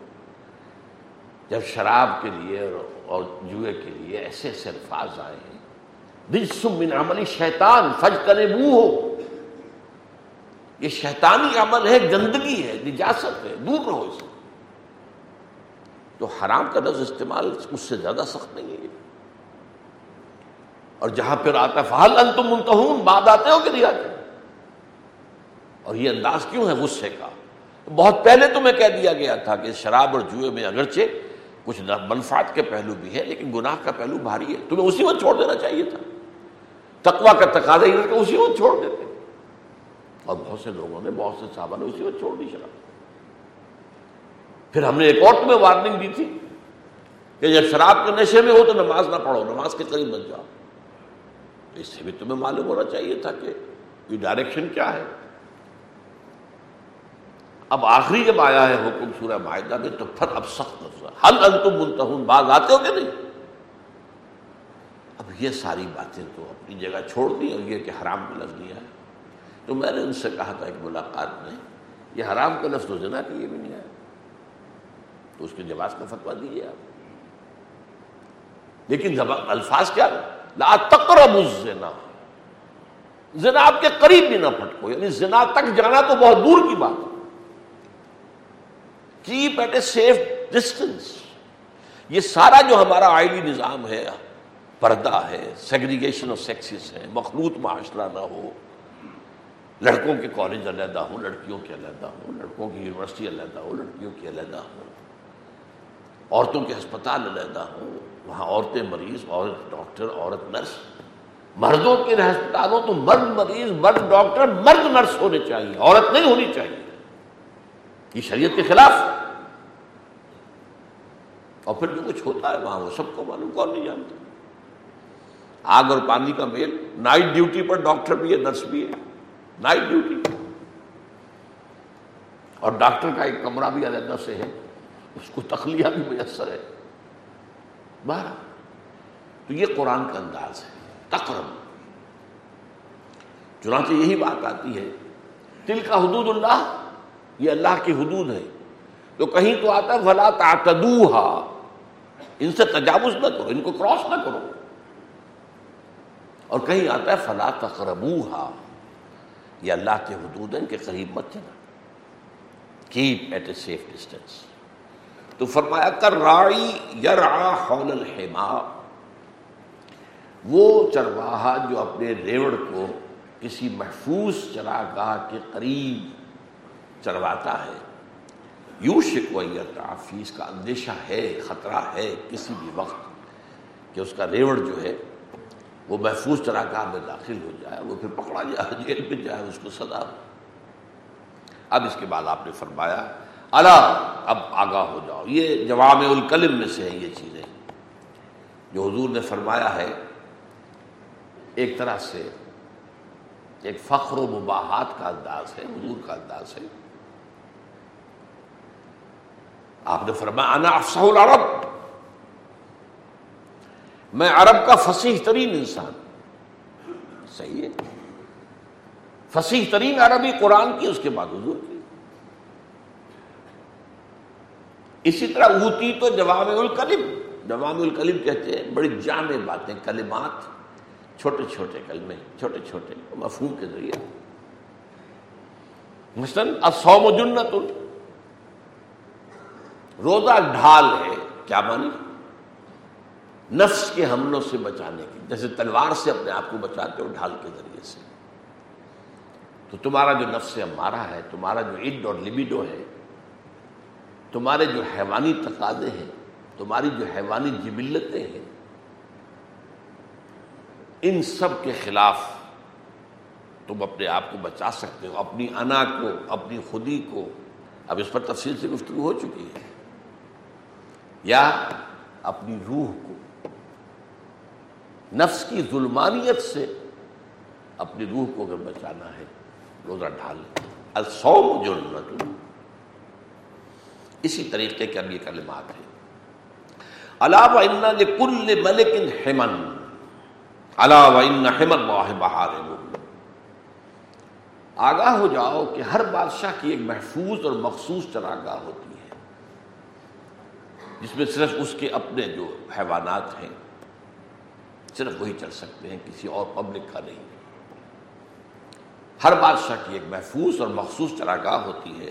جب شراب کے لیے اور جوئے کے لیے ایسے ایسے الفاظ آئے ہیں۔ من عملی شیطان فج کرے بو ہو یہ شیطانی عمل ہے، گندگی ہے، نجاست ہے، دور رہو اس تو حرام کا لفظ استعمال اس سے زیادہ سخت نہیں ہے۔ اور جہاں پھر آتا فہل انتم منتہون بعد آتے ہو کہ نہیں آتے؟ اور یہ انداز کیوں ہے غصے کا؟ بہت پہلے تو میں کہہ دیا گیا تھا کہ شراب اور جوئے میں اگرچہ کچھ منفات کے پہلو بھی ہے لیکن گناہ کا پہلو بھاری ہے۔ تمہیں اسی وقت چھوڑ دینا چاہیے تھا۔ تقوا کا تقاضا یہ کہ اسی وقت چھوڑ دیتے اور بہت سے لوگوں نے، بہت سے صحابہ نے اسی وقت چھوڑ دی شراب۔ پھر ہم نے ایک اور تمہیں وارننگ دی تھی کہ جب شراب کے نشے میں ہو تو نماز نہ پڑھو، نماز کے قریب بن جاؤ۔ اس سے بھی تمہیں معلوم ہونا چاہیے تھا کہ یہ ڈائریکشن کیا ہے۔ اب آخری جب آیا ہے حکم سورہ معاہدہ میں، تو پھر اب سخت حل انتم منتہون بعض آتے ہو کہ نہیں؟ اب یہ ساری باتیں تو اپنی جگہ چھوڑ دی اور یہ کہ حرام کا لفظ دیا ہے۔ تو میں نے ان سے کہا تھا ایک ملاقات میں، یہ حرام کا لفظ تو جنا کہ یہ بھی نہیں آیا۔ تو اس کے جواز کا فتوا دیجیے آپ۔ لیکن الفاظ کیا لا تقرب الزنا۔ زنا آپ کے قریب بھی نہ پھٹکو یعنی زنا تک جانا تو بہت دور کی بات ہے۔ Keep at a safe distance یہ سارا جو ہمارا آئلی نظام ہے، پردہ ہے سیگریگیشن آف سیکسز ہے، مخلوط معاشرہ نہ ہو۔ لڑکوں کے کالج علیحدہ ہوں، لڑکیوں کے علیحدہ ہوں، لڑکوں کی یونیورسٹی علیحدہ ہو لڑکیوں کی علیحدہ ہوں۔ عورتوں کے ہسپتال علیحدہ ہوں، وہاں عورتیں مریض، عورت ڈاکٹر، عورت نرس۔ مردوں کے ہسپتالوں تو مرد مریض، مرد ڈاکٹر، مرد نرس ہونے چاہیے، عورت نہیں ہونی چاہیے۔ یہ شریعت کے خلاف۔ اور پھر جو کچھ ہوتا ہے وہاں، وہ سب کو معلوم، کون نہیں جانتا۔ آگ اور پانی کا میل نائٹ ڈیوٹی پر ڈاکٹر بھی ہے، نرس بھی ہے۔ نائٹ ڈیوٹی اور ڈاکٹر کا ایک کمرہ بھی علیحدہ سے ہے۔ اس کو تخلیہ بھی میسر ہے۔ بارہ تو یہ قرآن کا انداز ہے، تقرب۔ چنانچہ یہی بات آتی ہے دل کا حدود اللہ، یہ اللہ کی حدود ہے تو کہیں تو آتا ہے، فلا تعتدوہا ان سے تجاوز نہ کرو، ان کو کراس نہ کرو۔ اور کہیں آتا ہے، فلا تقربوہا یہ اللہ کے حدود ہیں کہ قریب مت جانا۔ Keep at a safe distance تو فرمایا، کر راڑی یرعا حول الحما وہ چرواہا جو اپنے ریوڑ کو کسی محفوظ چراگاہ کے قریب چرواتا ہے یوں شکویت فیس کا اندیشہ ہے، خطرہ ہے کسی بھی وقت کہ اس کا ریوڑ جو ہے وہ محفوظ چراگاہ میں داخل ہو جائے، وہ پھر پکڑا جائے، جیل میں جائے، اس کو سزا اب اس کے بعد آپ نے فرمایا اللہ اب آگاہ ہو جاؤ۔ یہ جواب الکلم میں سے ہیں یہ چیزیں۔ جو حضور نے فرمایا ہے، ایک طرح سے ایک فخر و مباحات کا انداز ہے، حضور کا انداز ہے۔ آپ نے فرمایا، انا افسح العرب۔ میں عرب کا فصیح ترین انسان۔ صحیح ہے۔ فصیح ترین عربی قرآن کی، اس کے بعد حضور کی اسی طرح اوتی تو جواب الکلم جواب الکلم کہتے ہیں، بڑی جامع باتیں، کلمات، چھوٹے چھوٹے کلمے، چھوٹے چھوٹے، مفہوم کے ذریعے۔ مثلاً اصوم جنت روزہ ڈھال ہے، کیا مانی نفس کے حملوں سے بچانے کی جیسے تلوار سے اپنے آپ کو بچاتے ہو ڈھال کے ذریعے سے۔ تو تمہارا جو نفس ہمارا ہے، تمہارا جو عید اور لبیڈو ہے تمہارے جو حیوانی تقاضے ہیں، تمہاری جو حیوانی جبلتیں ہیں، ان سب کے خلاف تم اپنے آپ کو بچا سکتے ہو، اپنی انا کو، اپنی خودی کو۔ اب اس پر تفصیل سے گفتگو ہو چکی ہے۔ یا اپنی روح کو، نفس کی ظلمانیت سے اپنی روح کو اگر بچانا ہے، روزہ ڈھال السوم جنت۔ اسی طریقے کے اب یہ کلمات ہیں۔ علاوہ کل ملک ہیمن علاوہ ہیمن بہار آگاہ ہو جاؤ کہ ہر بادشاہ کی ایک محفوظ اور مخصوص چراگاہ ہوتی ہے۔ جس میں صرف اس کے اپنے جو حیوانات ہیں، صرف وہی چل سکتے ہیں، کسی اور پبلک کا نہیں۔ ہر بادشاہ کی ایک محفوظ اور مخصوص چراگاہ ہوتی ہے۔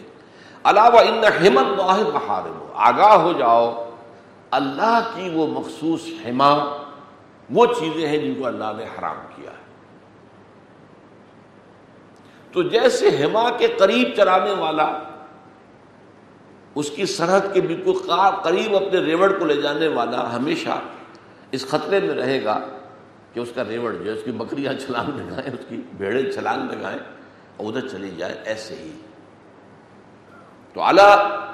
علاوہ ان ہمت واحد بہار آگاہ ہو جاؤ۔ اللہ کی وہ مخصوص حما وہ چیزیں ہیں جن کو اللہ نے حرام کیا ہے۔ تو جیسے ہما کے قریب چرانے والا، اس کی سرحد کے بالکل قریب اپنے ریوڑ کو لے جانے والا ہمیشہ اس خطرے میں رہے گا کہ اس کا ریوڑ جو ہے، اس کی بکریاں چھلانگ لگائیں، اس کی بھیڑیں چھلانگ لگائیں اور ادھر چلی جائے، ایسے ہی۔ تو اللہ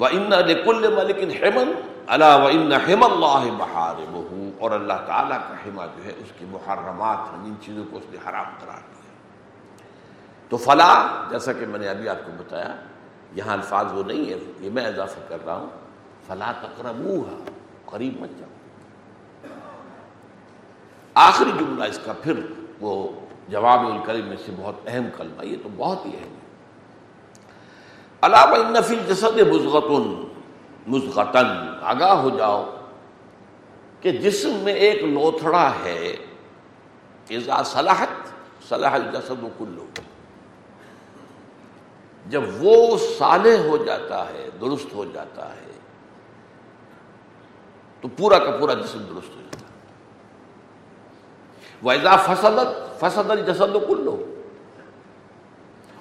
و ان کل ملکن ہیمن اللہ و ان ہیم اللہ بہار بہو اور اللہ تعالیٰ کا ہما جو ہے اس کی محرمات ہیں جن چیزوں کو اس نے حرام قرار دیا تو فلاح جیسا کہ میں نے ابھی آپ کو بتایا، یہاں الفاظ وہ نہیں ہے یہ میں اضافہ کر رہا ہوں۔ فلاں تقربو قریب مت جاؤ۔ آخری جملہ اس کا پھر وہ جواب الکریم میں سے بہت اہم کلمہ، یہ تو بہت ہی اہم ہے۔ علاوہ نفل جسد مزغتن مزغتن آگاہ ہو جاؤ کہ جسم میں ایک لوتھڑا ہے۔ اذا صلاحت صلاح الجسد کلو جب وہ صالح ہو جاتا ہے، درست ہو جاتا ہے، تو پورا کا پورا جسم درست ہو جاتا ہے۔ ویزا فسدت، فسد الجسد و کلو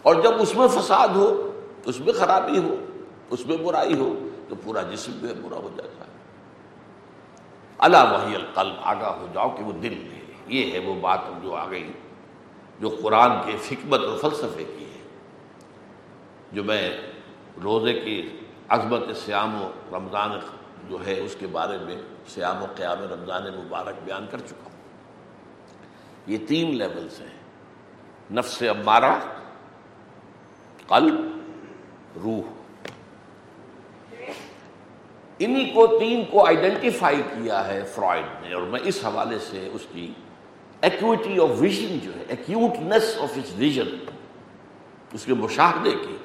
اور جب اس میں فساد ہو اس میں خرابی ہو، اس میں برائی ہو، تو پورا جسم جو ہے برا ہو جاتا ہے۔ اللہ وحی القلب، آگاہ ہو جاؤ کہ وہ دل ہے۔ یہ ہے وہ بات جو آ گئی، جو قرآن کے فکمت اور فلسفے کی ہے۔ جو میں روزے کی عظمت سیام و رمضان جو ہے، اس کے بارے میں سیام و قیام رمضان مبارک بیان کر چکا ہوں۔ یہ تین لیولز ہیں۔ نفس امارہ، قلب روح۔ انہی کو تین کو آئیڈینٹیفائی کیا ہے فرائڈ نے، اور میں اس حوالے سے اس کی ایکوٹی آف ویژن جو ہے ایکوٹنس آف اس ویژن اس کے مشاہدے کی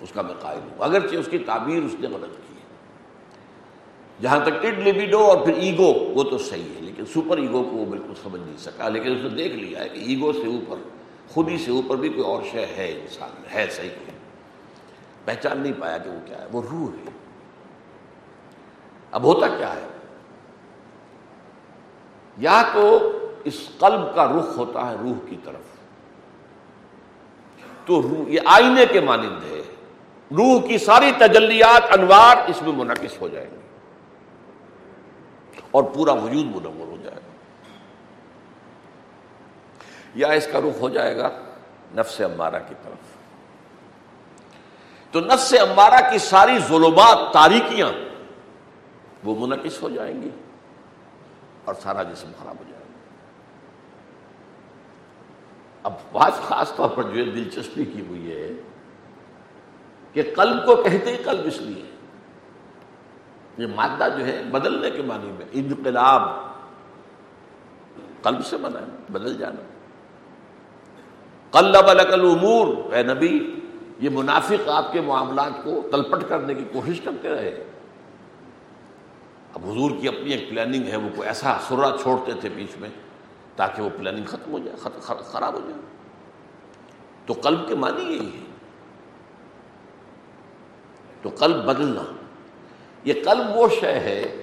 اس کا میں قائل ہوں۔ اگرچہ اس کی تعبیر اس نے غلط کی ہے۔ جہاں تک ٹڈ لیبیڈو اور پھر ایگو، وہ تو صحیح ہے، لیکن سپر ایگو کو وہ بالکل سمجھ نہیں سکا۔ لیکن اس نے دیکھ لیا ہے کہ ایگو سے اوپر خود ہی سے اوپر بھی کوئی اور شے ہے انسان ہے صحیح کوئی۔ پہچان نہیں پایا کہ وہ کیا ہے، وہ روح ہے۔ اب ہوتا کیا ہے؟ یا تو اس قلب کا رخ ہوتا ہے روح کی طرف۔ تو روح، یہ آئینے کے مانند ہے۔ روح کی ساری تجلیات انوار اس میں منعقد ہو جائیں گے۔ اور پورا وجود منور ہو جائے گا۔ یا اس کا رخ ہو جائے گا نفس امارہ کی طرف۔ تو نفس امارہ کی ساری ظلمات، تاریکیاں وہ منعقد ہو جائیں گی اور سارا جسم خراب ہو جائے گا۔ اب بات خاص طور پر جو ہے دلچسپی کی ہوئی ہے کہ قلب کو کہتے ہی قلب اس لیے۔ یہ مادہ جو ہے بدلنے کے معنی میں انقلاب قلب سے بنا ہے، بدل جانا۔ قلب لکل امور اے نبی یہ منافق آپ کے معاملات کو تلپٹ کرنے کی کوشش کرتے رہے اب حضور کی اپنی ایک پلاننگ ہے، وہ کوئی ایسا سرا چھوڑتے تھے بیچ میں تاکہ وہ پلاننگ ختم ہو جائے خراب ہو جائے۔ تو قلب کے معنی یہی ہے۔ تو قلب بدلنا۔ یہ قلب وہ شے ہے،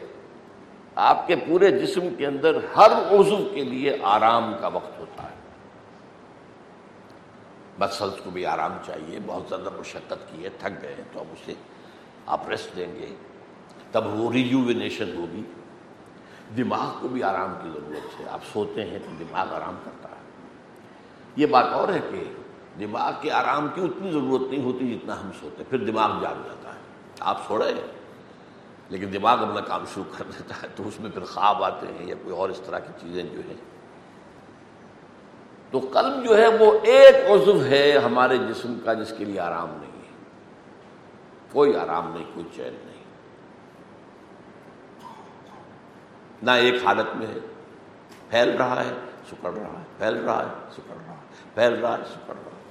آپ کے پورے جسم کے اندر ہر عضو کے لیے آرام کا وقت ہوتا ہے۔ مسلس کو بھی آرام چاہیے، بہت زیادہ مشقت کی ہے، تھک گئے تو اب اسے آپ ریسٹ دیں گے۔ تب وہ ریجوینیشن ہوگی۔ دماغ کو بھی آرام کی ضرورت ہے۔ آپ سوتے ہیں تو دماغ آرام کرتا ہے۔ یہ بات اور ہے کہ دماغ کے آرام کی اتنی ضرورت نہیں ہوتی جتنا ہم سوتے پھر دماغ جاگ جاتا ہے۔ آپ سو رہے ہیں، لیکن دماغ اپنا کام شروع کر دیتا ہے، تو اس میں پھر خواب آتے ہیں یا کوئی اور اس طرح کی چیزیں جو ہیں۔ تو قلب جو ہے وہ ایک عضو ہے ہمارے جسم کا جس کے لیے آرام نہیں ہے۔ کوئی آرام نہیں، کوئی چین نہیں۔ نہ ایک حالت میں ہے۔ پھیل رہا ہے، سکڑ رہا ہے۔ پھیل رہا ہے، سکڑ رہا ہے۔ پھیل رہا ہے، سکڑ رہا ہے۔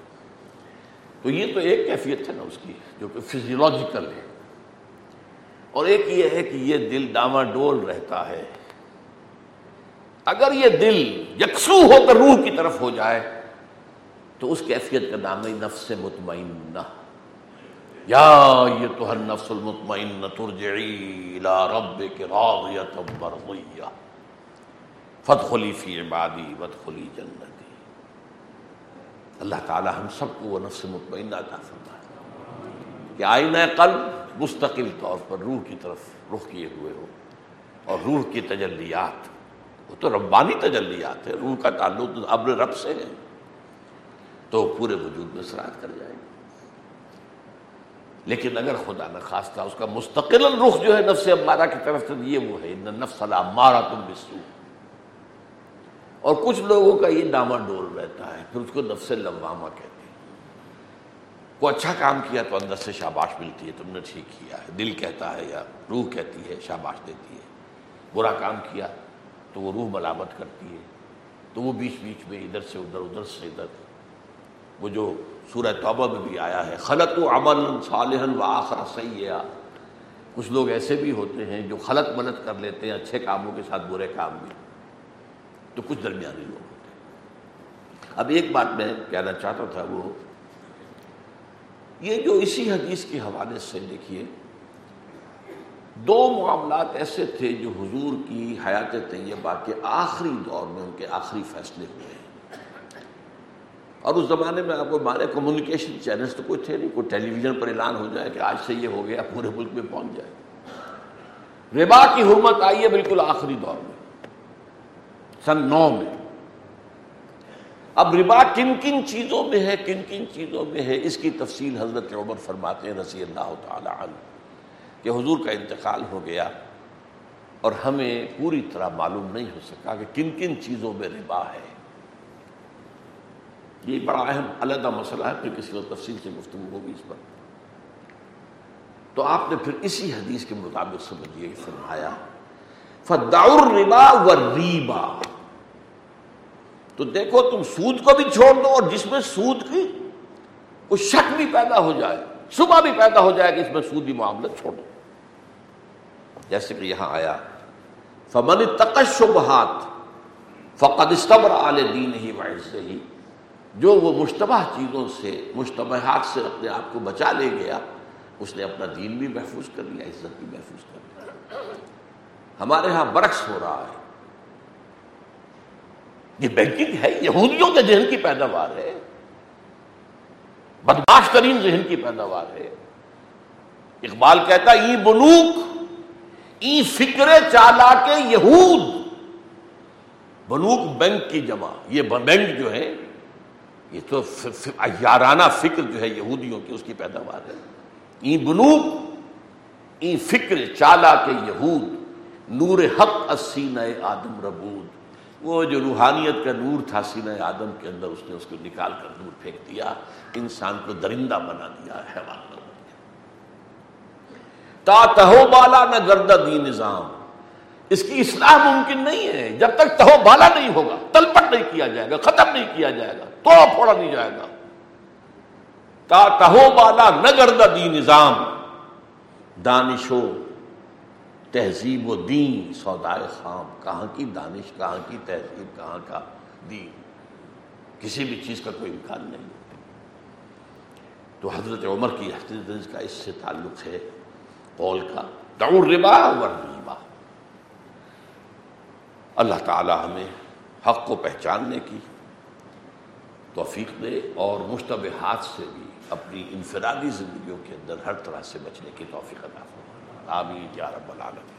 تو یہ تو ایک کیفیت ہے نا اس کی، جو کہ فزیولوجیکل ہے۔ اور ایک یہ ہے کہ یہ دل ڈاما ڈول رہتا ہے۔ اگر یہ دل یکسو ہو کر روح کی طرف ہو جائے، تو اس کیفیت کا نام ہے نفس مطمئنہ۔ یا یہ تو ہر نفس المطمئنہ ترجعی الى ربک راضیت مرضیہ۔ فدخلی فی عبادی ودخلی جنتی۔ اللہ تعالی ہم سب کو وہ نفس مطمئنہ عطا فرمائے۔ کہ آئینہ قلب مستقل طور پر روح کی طرف رخ کیے ہوئے ہو اور روح کی تجلیات وہ تو ربانی تجلیات ہے روح کا تعلق ابر رب سے ہے۔ تو پورے وجود میں سرات کر جائے گا لیکن اگر خدا نہ خواستہ اس کا مستقل رخ جو ہے نفس امارہ کی طرف سے، یہ وہ ہے نفس مارا تم بسو اور کچھ لوگوں کا یہ ڈاما ڈول رہتا ہے، پھر اس کو نفس لوامہ کہتے ہیں۔ کوئی اچھا کام کیا تو اندر سے شاباش ملتی ہے، تم نے ٹھیک کیا ہے۔ دل کہتا ہے یا روح کہتی ہے، شاباش دیتی ہے۔ برا کام کیا تو وہ روح ملامت کرتی ہے، تو وہ بیچ بیچ میں ادھر سے ادھر ادھر سے ادھر۔ وہ جو سورہ توبہ میں بھی آیا ہے خلط و عمل صالح و آخر سیاح کچھ لوگ ایسے بھی ہوتے ہیں جو خلط ملت کر لیتے ہیں، اچھے کاموں کے ساتھ برے کام بھی۔ تو کچھ درمیانی لوگ ہوتے ہیں۔ اب ایک بات میں کہنا چاہتا تھا وہ، یہ جو اسی حدیث کے حوالے سے دیکھیے دو معاملات ایسے تھے جو حضور کی حیات طیبہ کے آخری دور میں ان کے آخری فیصلے ہوئے ہیں۔ اور اس زمانے میں آپ کو مارے کمیونیکیشن چینلز تو کوئی تھے نہیں، کوئی ٹیلی ویژن پر اعلان ہو جائے کہ آج سے یہ ہو گیا پورے ملک میں پہنچ جائے۔ ربا کی حرمت آئی ہے بالکل آخری دور میں، سن نو میں۔ اب ربا کن کن چیزوں میں ہے، کن کن چیزوں میں ہے، اس کی تفصیل حضرت عمر فرماتے ہیں، رضی اللہ تعالی عنہ۔ کہ حضور کا انتقال ہو گیا اور ہمیں پوری طرح معلوم نہیں ہو سکا کہ کن کن چیزوں میں ربا ہے۔ یہ بڑا اہم علیحدہ مسئلہ ہے، پھر کسی وقت تفصیل سے گفتگو ہوگی اس پر۔ تو آپ نے پھر اسی حدیث کے مطابق سمجھیے فرمایا فداؤر ربا و ریبا تو دیکھو، تم سود کو بھی چھوڑ دو اور جس میں سود کی کوئی شک بھی پیدا ہو جائے صبح بھی پیدا ہو جائے کہ اس میں سودی معاملہ چھوڑو۔ جیسے کہ یہاں آیا۔ فمن تقشبہات فقد استبر آل دین ہی وعز ہی جو وہ مشتبہ چیزوں سے مشتبہات سے اپنے آپ کو بچا لے گیا، اس نے اپنا دین بھی محفوظ کر لیا عزت بھی محفوظ کر لیا ہمارے ہاں برعکس ہو رہا ہے۔ یہ بینکنگ ہے، یہودیوں کے ذہن کی پیداوار ہے۔ بدماش ترین ذہن کی پیداوار ہے۔ اقبال کہتا ای بنوک ای فکر چالا کے یہود۔ بنوک بینک کی جمع۔ یہ بینک جو ہے، یہ تو یارانہ فکر جو ہے یہودیوں کی، اس کی پیداوار ہے۔ ای بنوک، ای فکر چالا کے یہود۔ نور حق اسین آدم ربود۔ وہ جو روحانیت کا نور تھا سینہ آدم کے اندر، اس نے اس کو نکال کر دور پھینک دیا۔ انسان کو درندہ بنا دیا، حیوان۔ تا تہو بالا نہ گردہ دی نظام۔ اس کی اصلاح ممکن نہیں ہے۔ جب تک تہو بالا نہیں ہوگا، تلپٹ نہیں کیا جائے گا، ختم نہیں کیا جائے گا توڑا پھوڑا نہیں جائے گا۔ تا تہو بالا نہ گردہ دی نظام۔ دانشو، تہذیب و دین، سودائے خام، کہاں کی دانش، کہاں کی تہذیب، کہاں کا دین۔ کسی بھی چیز کا کوئی امکان نہیں۔ تو حضرت عمر کی حضرت کا اس سے تعلق ہے۔ قول کا دور ربا ریبا اللہ تعالی ہمیں حق کو پہچاننے کی توفیق دے اور مشتبہات سے بھی اپنی انفرادی زندگیوں کے اندر ہر طرح سے بچنے کی توفیق ادا فرمائے۔ آمین یا رب العالمین۔